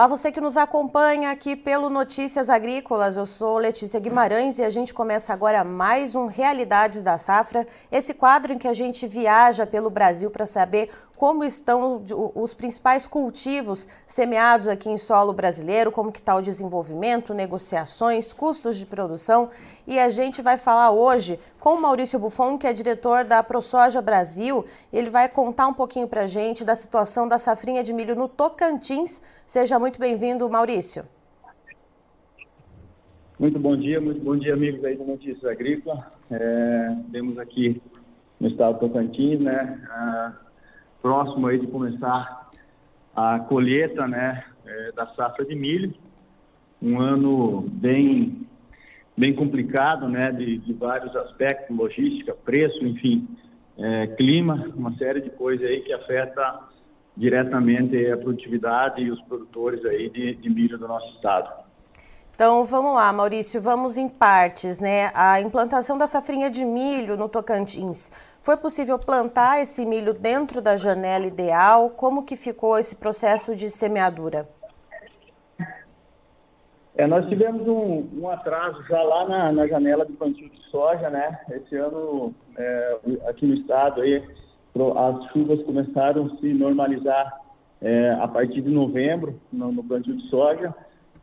Olá, você que nos acompanha aqui pelo Notícias Agrícolas. Eu sou Letícia Guimarães e a gente começa agora mais um Realidades da Safra, esse quadro em que a gente viaja pelo Brasil para saber como estão os principais cultivos semeados aqui em solo brasileiro, como que está o desenvolvimento, negociações, custos de produção. E a gente vai falar hoje com o Maurício Buffon, que é diretor da ProSoja Brasil. Ele vai contar um pouquinho para a gente da situação da safrinha de milho no Tocantins. Seja muito bem-vindo, Maurício. Muito bom dia, muito bom dia, amigos aí do Notícias Agrícola. É, temos aqui no estado do Tocantins, né, próximo aí de começar a colheita, né, é, da safra de milho. Um ano bem, bem complicado, né, de, de vários aspectos, logística, preço, enfim, é, clima, uma série de coisas aí que afeta diretamente a produtividade e os produtores aí de, de milho do nosso estado. Então vamos lá, Maurício, vamos em partes, né? A implantação da safrinha de milho no Tocantins foi possível plantar esse milho dentro da janela ideal? Como que ficou esse processo de semeadura? É, nós tivemos um, um, atraso já lá na, na, janela de plantio de soja, né? Esse ano, é, aqui no estado, aí, as chuvas começaram a se normalizar é, a partir de novembro no, no, plantio de soja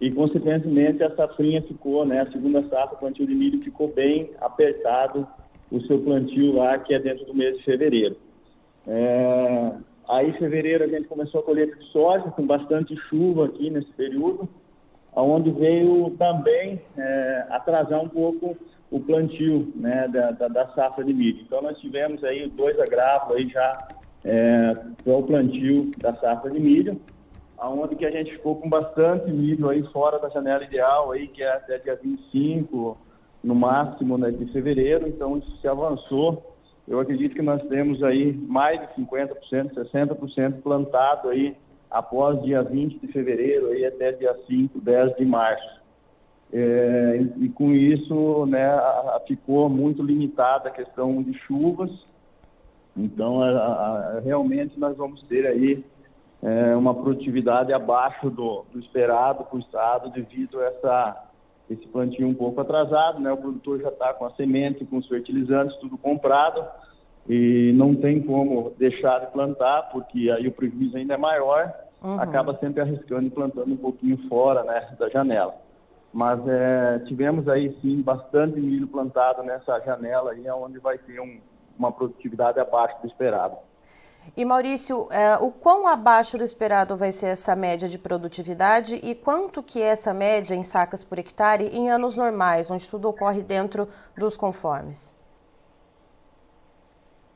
e, consequentemente, a safrinha ficou, né? A segunda safra, o plantio de milho ficou bem apertado o seu plantio lá, que é dentro do mês de fevereiro. É, aí, em fevereiro, a gente começou a colher de soja, com bastante chuva aqui nesse período, onde veio também é, atrasar um pouco o plantio né, da, da, da, safra de milho. Então, nós tivemos aí dois agravos aí já é, para o plantio da safra de milho, aonde que a gente ficou com bastante milho aí fora da janela ideal, aí, que é até dia 25, no máximo né, de fevereiro, então isso se avançou. Eu acredito que nós temos aí mais de 50%, 60% plantado aí após dia 20 de fevereiro aí até dia 5, 10 de março. É, e, e, com isso, né, a, a, ficou muito limitada a questão de chuvas. Então, a, realmente nós vamos ter aí é, uma produtividade abaixo do, do esperado para o estado devido a essa esse plantio um pouco atrasado, né? O produtor já está com a semente, com os fertilizantes, tudo comprado e não tem como deixar de plantar, porque aí o prejuízo ainda é maior, uhum. acaba sempre arriscando e plantando um pouquinho fora, né, da janela. Mas é, tivemos aí sim bastante milho plantado nessa janela aí, onde vai ter um, uma produtividade abaixo do esperado. E Maurício, é, o quão abaixo do esperado vai ser essa média de produtividade e quanto que é essa média em sacas por hectare em anos normais, onde tudo ocorre dentro dos conformes?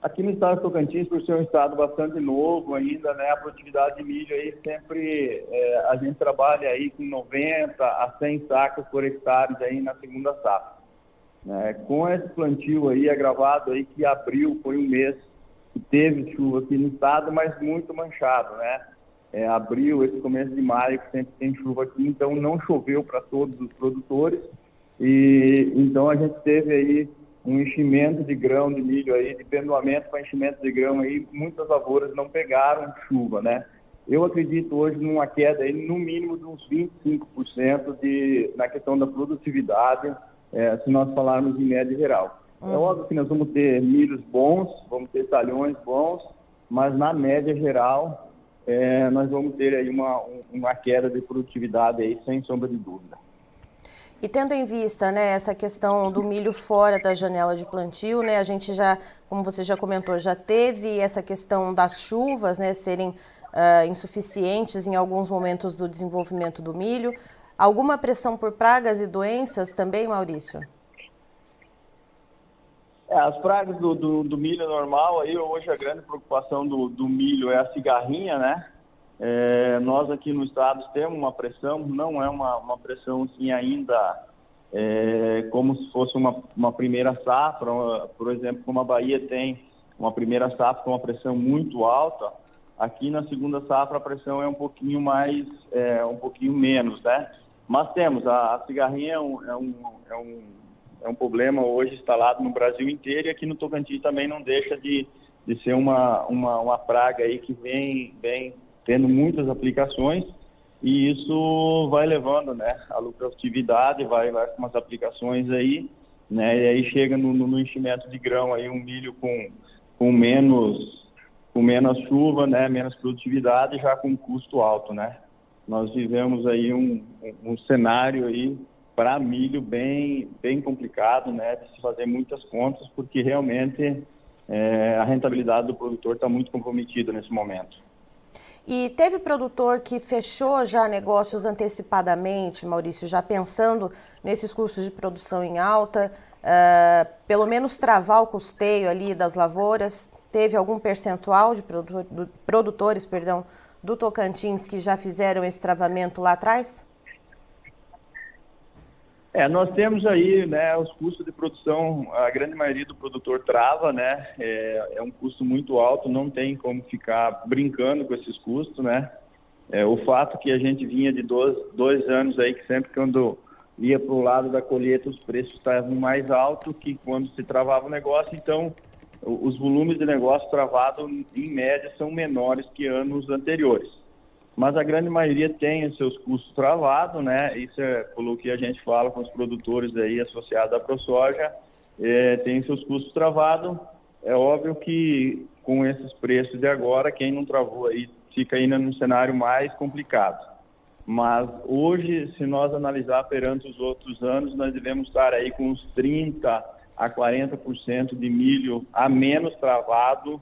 Aqui no estado de Tocantins, por ser um estado bastante novo ainda, né, a produtividade de milho aí sempre, é, a gente trabalha aí com 90 a 100 sacas por hectare aí na segunda safra. É, com esse plantio aí agravado aí que abril foi um mês que teve chuva aqui no estado, mas muito manchado, né? É, abril, esse começo de maio, que sempre tem chuva aqui, então não choveu para todos os produtores e então a gente teve aí um enchimento de grão de milho aí, de pendoamento para enchimento de grão aí, muitas lavouras não pegaram chuva, né? Eu acredito hoje numa queda aí no mínimo de uns 25% de, na questão da produtividade, é, se nós falarmos em média geral. Uhum. É óbvio que nós vamos ter milhos bons, vamos ter talhões bons, mas na média geral é, nós vamos ter aí uma, uma queda de produtividade aí, sem sombra de dúvida. E tendo em vista né, essa questão do milho fora da janela de plantio, né, a gente já, como você já comentou, já teve essa questão das chuvas né, serem uh, insuficientes em alguns momentos do desenvolvimento do milho. Alguma pressão por pragas e doenças também, Maurício? É, as pragas do, do, do, milho normal, aí hoje a grande preocupação do, do milho é a cigarrinha, né? É, nós aqui no estado temos uma pressão, não é uma, uma pressão assim ainda é, como se fosse uma, uma primeira safra, por exemplo, como a Bahia tem uma primeira safra com uma pressão muito alta, aqui na segunda safra a pressão é um pouquinho mais, é, um pouquinho menos, né? Mas temos, a, a cigarrinha é um, é um, é um é um problema hoje instalado no Brasil inteiro e aqui no Tocantins também não deixa de, de ser uma, uma, uma praga aí que vem, vem tendo muitas aplicações e isso vai levando, né, a lucratividade, vai, vai com umas aplicações aí, né, e aí chega no, no, enchimento de grão aí um milho com, com menos com menos chuva, né, menos produtividade, já com custo alto, né. Nós vivemos aí um, um cenário aí para milho bem bem complicado, né, de se fazer muitas contas, porque realmente é, a rentabilidade do produtor está muito comprometida nesse momento. E teve produtor que fechou já negócios antecipadamente, Maurício, já pensando nesses custos de produção em alta, uh, pelo menos travar o custeio ali das lavouras. Teve algum percentual de produtores perdão, do Tocantins que já fizeram esse travamento lá atrás? É, nós temos aí, né, os custos de produção, a grande maioria do produtor trava, né, é, é um custo muito alto, não tem como ficar brincando com esses custos, né. É, o fato que a gente vinha de dois, dois anos aí, que sempre quando ia para o lado da colheita os preços estavam mais altos que quando se travava o negócio, então os volumes de negócio travado em média são menores que anos anteriores mas a grande maioria tem os seus custos travados, né? Isso é pelo que a gente fala com os produtores aí associados à ProSoja, é, tem seus custos travados. É óbvio que com esses preços de agora, quem não travou aí fica ainda num cenário mais complicado. Mas hoje, se nós analisar perante os outros anos, nós devemos estar aí com uns 30 a 40% de milho a menos travado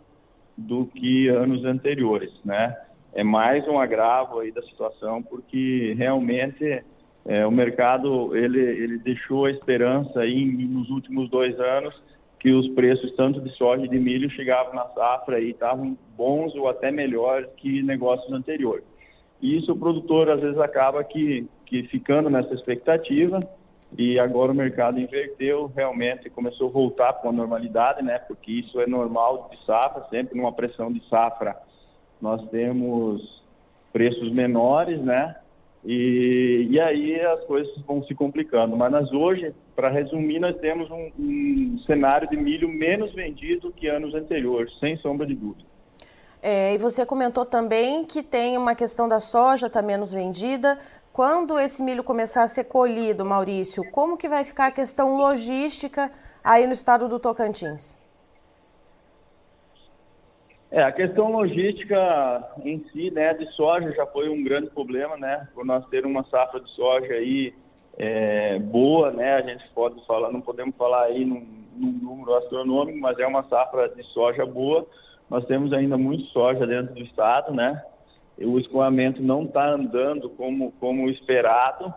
do que anos anteriores, né? É mais um agravo aí da situação, porque realmente é, o mercado ele, ele deixou a esperança aí nos últimos dois anos que os preços tanto de soja e de milho chegavam na safra e estavam bons ou até melhores que negócios anteriores. E isso o produtor às vezes acaba que, que ficando nessa expectativa e agora o mercado inverteu realmente começou a voltar para a normalidade, né? Porque isso é normal de safra, sempre numa pressão de safra nós temos preços menores, né? E, e aí as coisas vão se complicando. Mas nós hoje, para resumir, nós temos um, um, cenário de milho menos vendido que anos anteriores, sem sombra de dúvida. É, e você comentou também que tem uma questão da soja está menos vendida. Quando esse milho começar a ser colhido, Maurício, como que vai ficar a questão logística aí no estado do Tocantins? É, a questão logística em si, né, de soja já foi um grande problema, né, por nós ter uma safra de soja aí é, boa, né, a gente pode falar, não podemos falar aí num, num, número astronômico, mas é uma safra de soja boa. Nós temos ainda muito soja dentro do estado, né, o escoamento não está andando como como esperado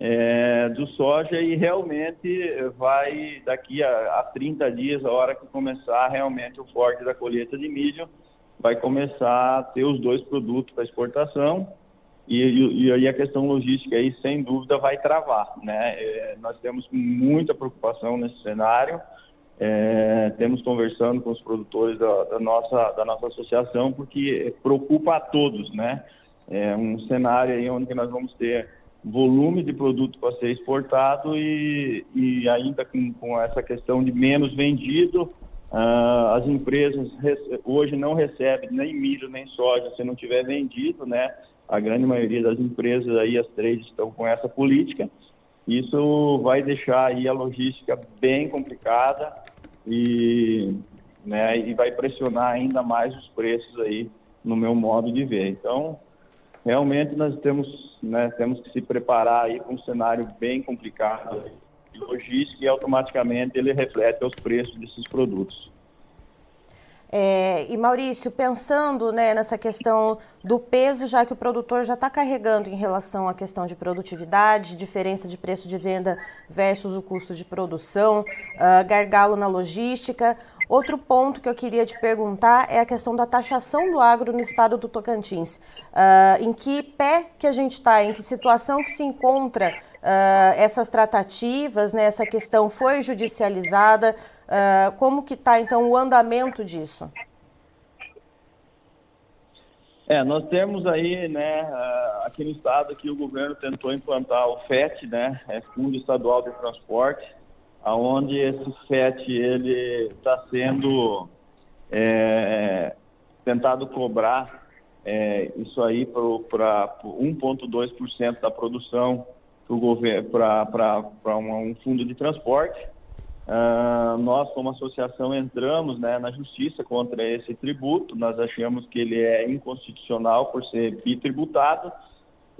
é, do soja e realmente vai daqui a, a 30 dias, a hora que começar realmente o forte da colheita de milho, vai começar a ter os dois produtos para exportação e, e, e, aí a questão logística aí sem dúvida vai travar, né? É, nós temos muita preocupação nesse cenário, é, temos conversando com os produtores da, da, nossa da nossa associação porque preocupa a todos, né? É um cenário aí onde nós vamos ter volume de produto para ser exportado e, e ainda com, com, essa questão de menos vendido, uh, as empresas hoje não recebem nem milho nem soja se não tiver vendido, né? A grande maioria das empresas aí, as três, estão com essa política. Isso vai deixar aí a logística bem complicada e, né, e vai pressionar ainda mais os preços aí, no meu modo de ver. Então, realmente nós temos, né, temos que se preparar aí para um cenário bem complicado de logística e automaticamente ele reflete os preços desses produtos. É, e Maurício, pensando né, nessa questão do peso, já que o produtor já está carregando em relação à questão de produtividade, diferença de preço de venda versus o custo de produção, uh, gargalo na logística, Outro ponto que eu queria te perguntar é a questão da taxação do agro no estado do Tocantins. Uh, em que pé que a gente está, em que situação que se encontra uh, essas tratativas, né? essa questão foi judicializada, uh, como que está então o andamento disso? É, nós temos aí, né, aqui no estado que o governo tentou implantar o FET, né, é Fundo Estadual de Transporte, aonde esse FET ele está sendo é, tentado cobrar é, isso aí para 1,2% da produção para um fundo de transporte. Uh, nós, como associação, entramos né, na justiça contra esse tributo. Nós achamos que ele é inconstitucional por ser bitributado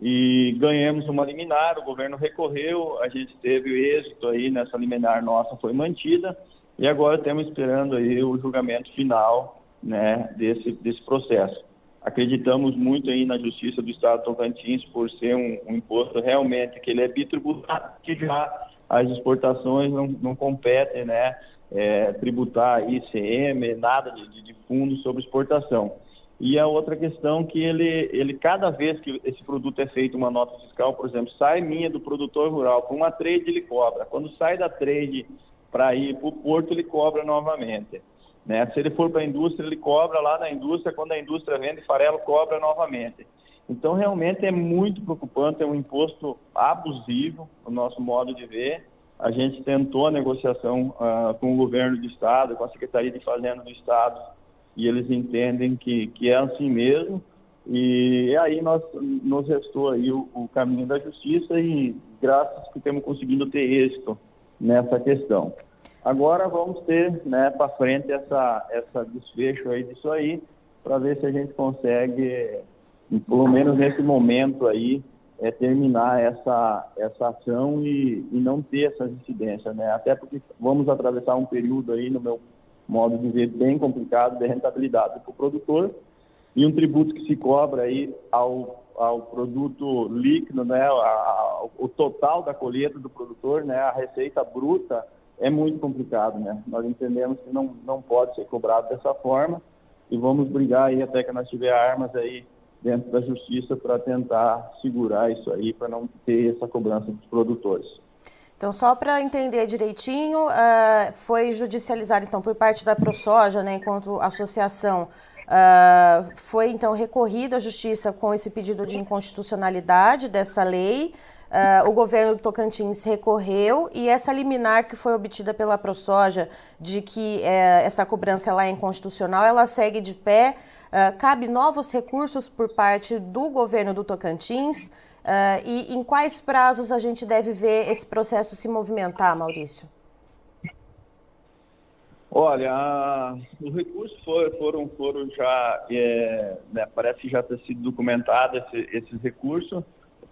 e ganhamos uma liminar. O governo recorreu, a gente teve êxito aí nessa liminar nossa, foi mantida e agora estamos esperando aí o julgamento final né, desse, desse processo. Acreditamos muito aí na justiça do Estado de Tocantins por ser um, um imposto realmente que ele é bitributado, que já as exportações não, não competem, né, é, tributar ICM, nada de, de fundo sobre exportação. E a outra questão que ele, ele cada vez que esse produto é feito uma nota fiscal, por exemplo, sai minha do produtor rural para uma trade ele cobra. Quando sai da trade para ir para o porto ele cobra novamente. Né? Se ele for para a indústria, ele cobra lá na indústria, quando a indústria vende farelo, cobra novamente. Então, realmente é muito preocupante, é um imposto abusivo, o nosso modo de ver. A gente tentou a negociação uh, com o governo do Estado, com a Secretaria de Fazenda do Estado, e eles entendem que, que é assim mesmo. E aí nós nos restou aí o, o caminho da justiça e graças que temos conseguido ter êxito nessa questão. Agora vamos ter, né, para frente essa essa desfecho aí disso aí, para ver se a gente consegue, pelo menos nesse momento aí, é, terminar essa essa ação e, e não ter essas incidências, né? Até porque vamos atravessar um período aí, no meu modo de ver, bem complicado de rentabilidade para o produtor e um tributo que se cobra aí ao, ao produto líquido, né, a, o total da colheita do produtor, né, a receita bruta, é muito complicado, né? Nós entendemos que não, não pode ser cobrado dessa forma e vamos brigar aí até que nós tiver armas aí dentro da justiça para tentar segurar isso aí, para não ter essa cobrança dos produtores. Então, só para entender direitinho, uh, foi judicializado então por parte da ProSoja, né, enquanto associação, uh, foi então recorrido à justiça com esse pedido de inconstitucionalidade dessa lei. Uh, o governo do Tocantins recorreu e essa liminar que foi obtida pela ProSoja de que essa cobrança lá é inconstitucional, ela segue de pé. Cabe novos recursos por parte do governo do Tocantins eh, e em quais prazos a gente deve ver esse processo se movimentar, Maurício? Olha, os recursos foram, foram, já, é, né, parece que já ter sido documentado esse, esses recursos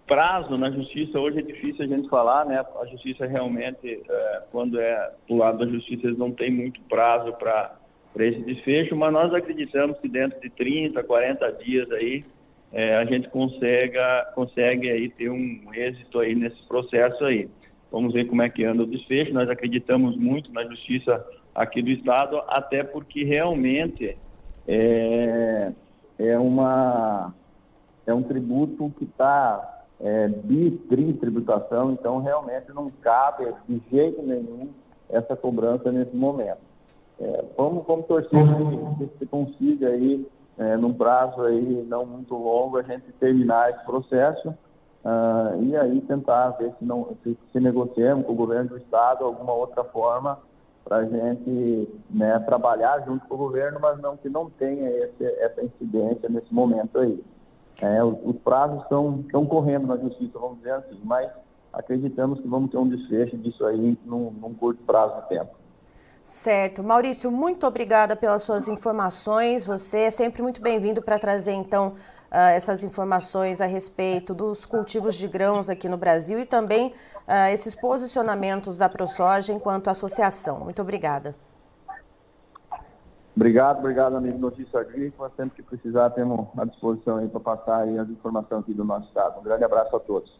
prazo na justiça, hoje é difícil a gente falar, né? A justiça realmente, é, quando é do lado da justiça, eles não tem muito prazo para esse desfecho, mas nós acreditamos que dentro de 30, 40 dias aí, é, a gente consegue, consegue aí ter um êxito aí nesse processo aí. Vamos ver como é que anda o desfecho, nós acreditamos muito na justiça aqui do Estado, até porque realmente é, é, uma, é um tributo que está é, bi, tributação, então realmente não cabe de jeito nenhum essa cobrança nesse momento. É, vamos, vamos torcer que se consiga aí, é, num prazo aí não muito longo, a gente terminar esse processo uh, e aí tentar ver se, não, se, se negociamos com o governo do Estado alguma outra forma para a gente né, trabalhar junto com o governo, mas não que não tenha esse, essa incidência nesse momento aí. É, os, os, prazos estão, estão correndo na justiça, vamos dizer assim, mas acreditamos que vamos ter um desfecho disso aí num, num curto prazo de tempo. Certo. Maurício, muito obrigada pelas suas informações. Você é sempre muito bem-vindo para trazer, então, uh, essas informações a respeito dos cultivos de grãos aqui no Brasil e também uh, esses posicionamentos da ProSoja enquanto associação. Muito obrigada. Obrigado, obrigado, amigo Notícia Agrícola. Sempre que precisar, temos à disposição aí para passar aí as informações aqui do nosso estado. Um grande abraço a todos.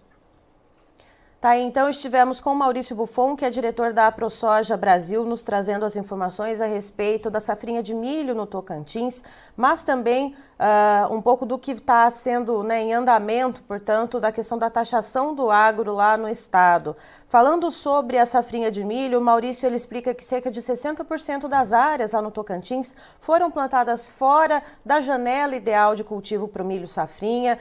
Tá, então estivemos com Maurício Buffon, que é diretor da ProSoja Brasil, nos trazendo as informações a respeito da safrinha de milho no Tocantins, mas também uh, um pouco do que está sendo né, em andamento, portanto, da questão da taxação do agro lá no estado. Falando sobre a safrinha de milho, Maurício ele explica que cerca de 60% das áreas lá no Tocantins foram plantadas fora da janela ideal de cultivo para o milho safrinha.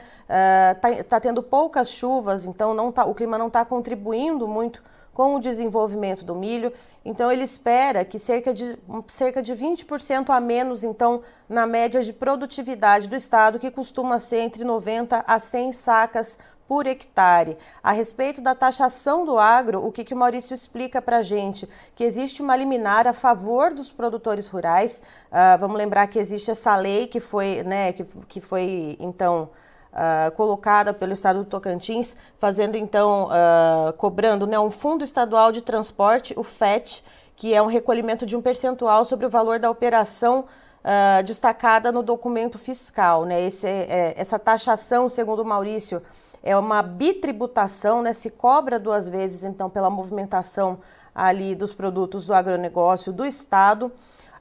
Está uh, tá tendo poucas chuvas, então não tá, o clima não está contribuindo muito com o desenvolvimento do milho. Então ele espera que cerca de, cerca de 20% a menos, então, na média de produtividade do estado, que costuma ser entre 90 a 100 sacas por hectare. A respeito da taxação do agro, o que, que o Maurício explica para a gente? Que existe uma liminar a favor dos produtores rurais. Uh, vamos lembrar que existe essa lei que foi, né, que, que foi então. Uh, colocada pelo Estado do Tocantins, fazendo então, uh, cobrando né, um Fundo Estadual de Transporte, o FET, que é um recolhimento de um percentual sobre o valor da operação uh, destacada no documento fiscal. Né? Esse, é, essa taxação, segundo o Maurício, é uma bitributação, né? se cobra duas vezes então pela movimentação ali dos produtos do agronegócio do Estado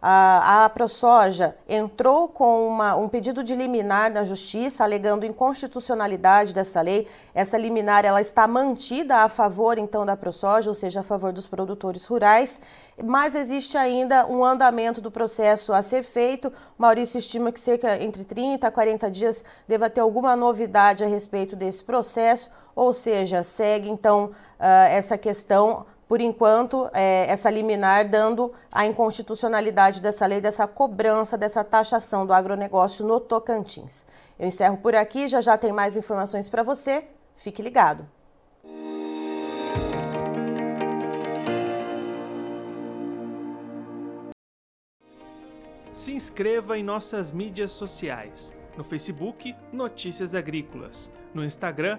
a, ProSoja entrou com uma, um pedido de liminar na Justiça, alegando inconstitucionalidade dessa lei. Essa liminar ela está mantida a favor, então, da ProSoja, ou seja, a favor dos produtores rurais, mas existe ainda um andamento do processo a ser feito. Maurício estima que cerca entre 30 a 40 dias deva ter alguma novidade a respeito desse processo, ou seja, segue, então, uh, essa questão por enquanto, é, essa liminar dando a inconstitucionalidade dessa lei, dessa cobrança, dessa taxação do agronegócio no Tocantins. Eu encerro por aqui, já já tem mais informações para você. Fique ligado. Se inscreva em nossas mídias sociais. No Facebook, Notícias Agrícolas. No Instagram,